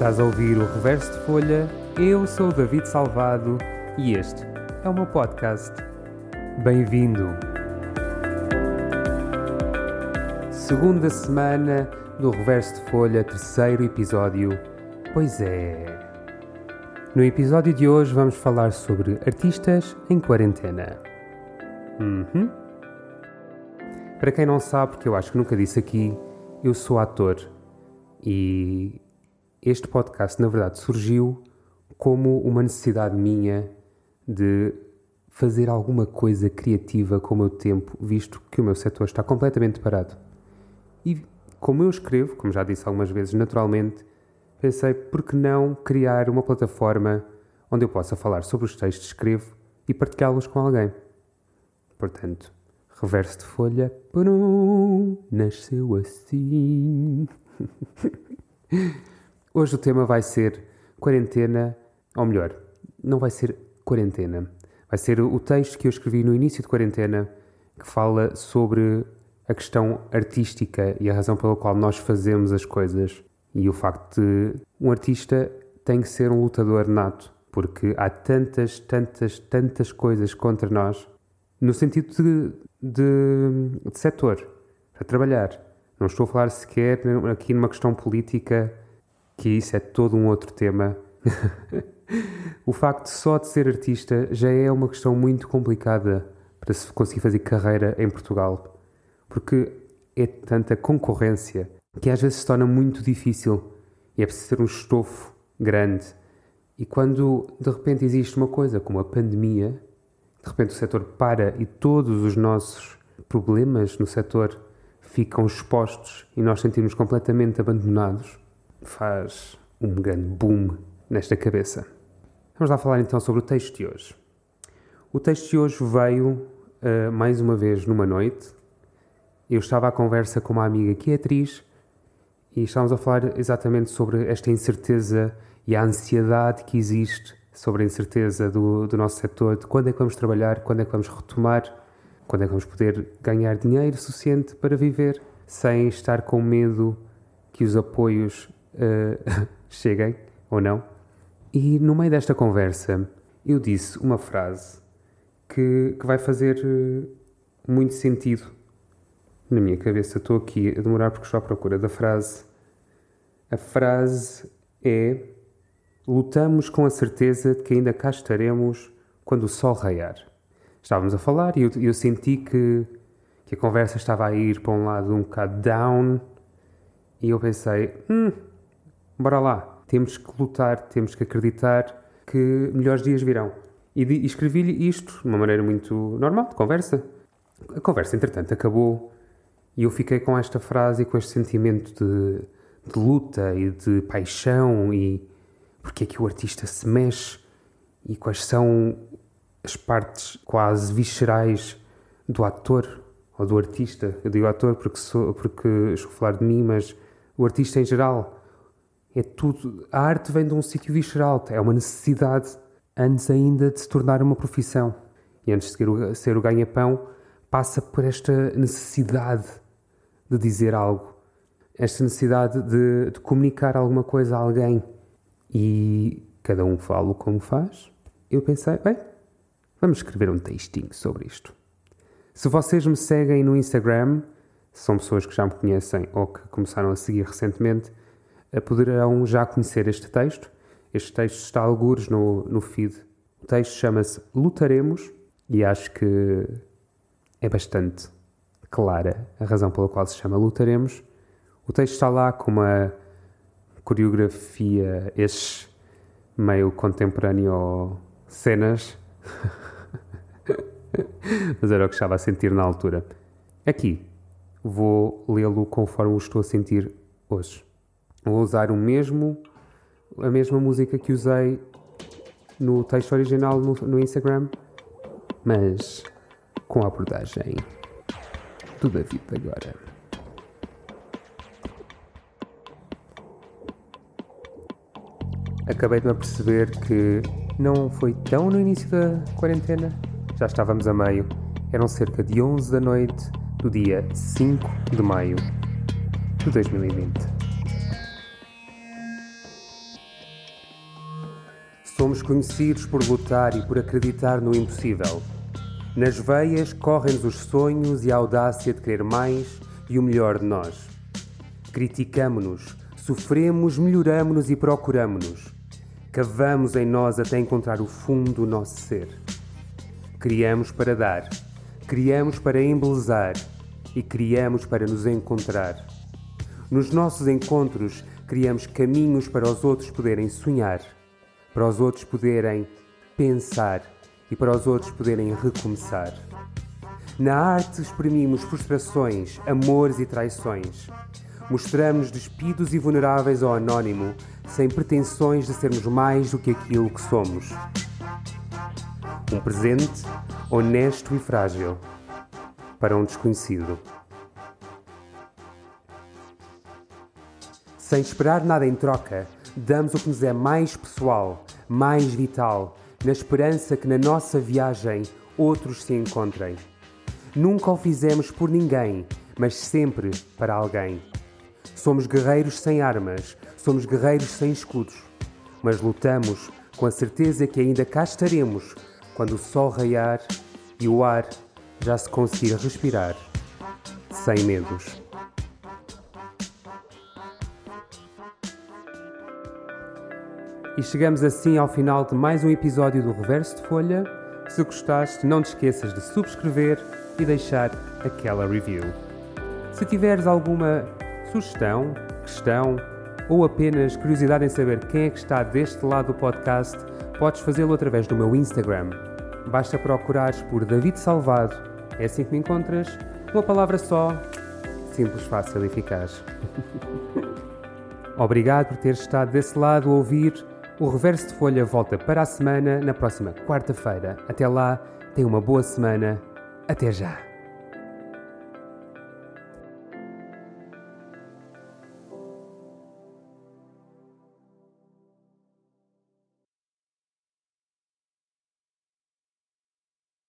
Estás a ouvir o Reverso de Folha, eu sou o David Salvado e este é o meu podcast. Bem-vindo! Segunda semana do Reverso de Folha, terceiro episódio. Pois é. No episódio de hoje vamos falar sobre artistas em quarentena. Uhum. Para quem não sabe, porque eu acho que nunca disse aqui, eu sou ator e este podcast, na verdade, surgiu como uma necessidade minha de fazer alguma coisa criativa com o meu tempo, visto que o meu setor está completamente parado. E como eu escrevo, como já disse algumas vezes, naturalmente, pensei por que não criar uma plataforma onde eu possa falar sobre os textos que escrevo e partilhá-los com alguém. Portanto, reverso de folha, parum, nasceu assim. Hoje o tema vai ser quarentena, ou melhor, não vai ser quarentena, vai ser o texto que eu escrevi no início de quarentena que fala sobre a questão artística e a razão pela qual nós fazemos as coisas e o facto de um artista tem que ser um lutador nato, porque há tantas, tantas, tantas coisas contra nós, no sentido de, de, de setor, para trabalhar. Não estou a falar sequer aqui numa questão política, que isso é todo um outro tema. o facto só de ser artista já é uma questão muito complicada para se conseguir fazer carreira em Portugal, porque é tanta concorrência que às vezes se torna muito difícil e é preciso ter um estofo grande. E quando de repente existe uma coisa como a pandemia, de repente o setor para e todos os nossos problemas no setor ficam expostos e nós sentimos completamente abandonados, faz um grande boom nesta cabeça. Vamos lá falar então sobre o texto de hoje. O texto de hoje veio uh, mais uma vez numa noite. Eu estava à conversa com uma amiga que é atriz e estávamos a falar exatamente sobre esta incerteza e a ansiedade que existe sobre a incerteza do, do nosso setor, de quando é que vamos trabalhar, quando é que vamos retomar, quando é que vamos poder ganhar dinheiro suficiente para viver sem estar com medo que os apoios uh, cheguem ou não. E no meio desta conversa eu disse uma frase que, que vai fazer uh, muito sentido na minha cabeça. Estou aqui a demorar porque estou à procura da frase. A frase é: Lutamos com a certeza de que ainda cá estaremos quando o sol raiar. Estávamos a falar e eu, eu senti que, que a conversa estava a ir para um lado um bocado down e eu pensei: hum, bora lá, temos que lutar, temos que acreditar que melhores dias virão. E, e escrevi-lhe isto de uma maneira muito normal, de conversa. A conversa, entretanto, acabou e eu fiquei com esta frase e com este sentimento de, de luta e de paixão e porque é que o artista se mexe e quais são as partes quase viscerais do ator ou do artista. Eu digo ator porque, sou, porque estou a falar de mim, mas o artista em geral. É tudo. A arte vem de um sítio visceral, é uma necessidade antes ainda de se tornar uma profissão. E antes de ser o, ser o ganha-pão, passa por esta necessidade de dizer algo, esta necessidade de, de, comunicar alguma coisa a alguém. E cada um fala como faz. Eu pensei, bem, vamos escrever um textinho sobre isto. Se vocês me seguem no Instagram, são pessoas que já me conhecem ou que começaram a seguir recentemente, poderão já conhecer este texto. Este texto está algures no, no feed. O texto chama-se Lutaremos e acho que é bastante clara a razão pela qual se chama Lutaremos. O texto está lá com uma coreografia, esses meio contemporâneo cenas, mas era o que estava a sentir na altura. Aqui vou lê-lo conforme o estou a sentir hoje. Vou usar o mesmo, a mesma música que usei no texto original no, no Instagram, mas com a abordagem do David agora. Acabei de me perceber que não foi tão no início da quarentena, já estávamos a meio. Eram cerca de 11 da noite do dia 5 de maio de 2020. Somos conhecidos por lutar e por acreditar no impossível. Nas veias correm-nos os sonhos e a audácia de querer mais e o melhor de nós. Criticamo-nos, sofremos, melhoramo-nos e procuramo-nos. Cavamos em nós até encontrar o fundo do nosso ser. Criamos para dar, criamos para embelezar e criamos para nos encontrar. Nos nossos encontros, criamos caminhos para os outros poderem sonhar, para os outros poderem pensar e para os outros poderem recomeçar. Na arte exprimimos frustrações, amores e traições. Mostramos despidos e vulneráveis ao anónimo, sem pretensões de sermos mais do que aquilo que somos. Um presente honesto e frágil para um desconhecido. Sem esperar nada em troca, damos o que nos é mais pessoal, mais vital, na esperança que na nossa viagem outros se encontrem. Nunca o fizemos por ninguém, mas sempre para alguém. Somos guerreiros sem armas, somos guerreiros sem escudos, mas lutamos com a certeza que ainda cá estaremos quando o sol raiar e o ar já se conseguir respirar, sem medos. E chegamos assim ao final de mais um episódio do Reverso de Folha. Se gostaste, não te esqueças de subscrever e deixar aquela review. Se tiveres alguma sugestão, questão ou apenas curiosidade em saber quem é que está deste lado do podcast, podes fazê-lo através do meu Instagram. Basta procurares por David Salvado, é assim que me encontras, uma palavra só, simples, fácil e eficaz. Obrigado por ter estado desse lado a ouvir o Reverso de Folha volta para a semana, na próxima quarta-feira. Até lá, tenha uma boa semana. Até já!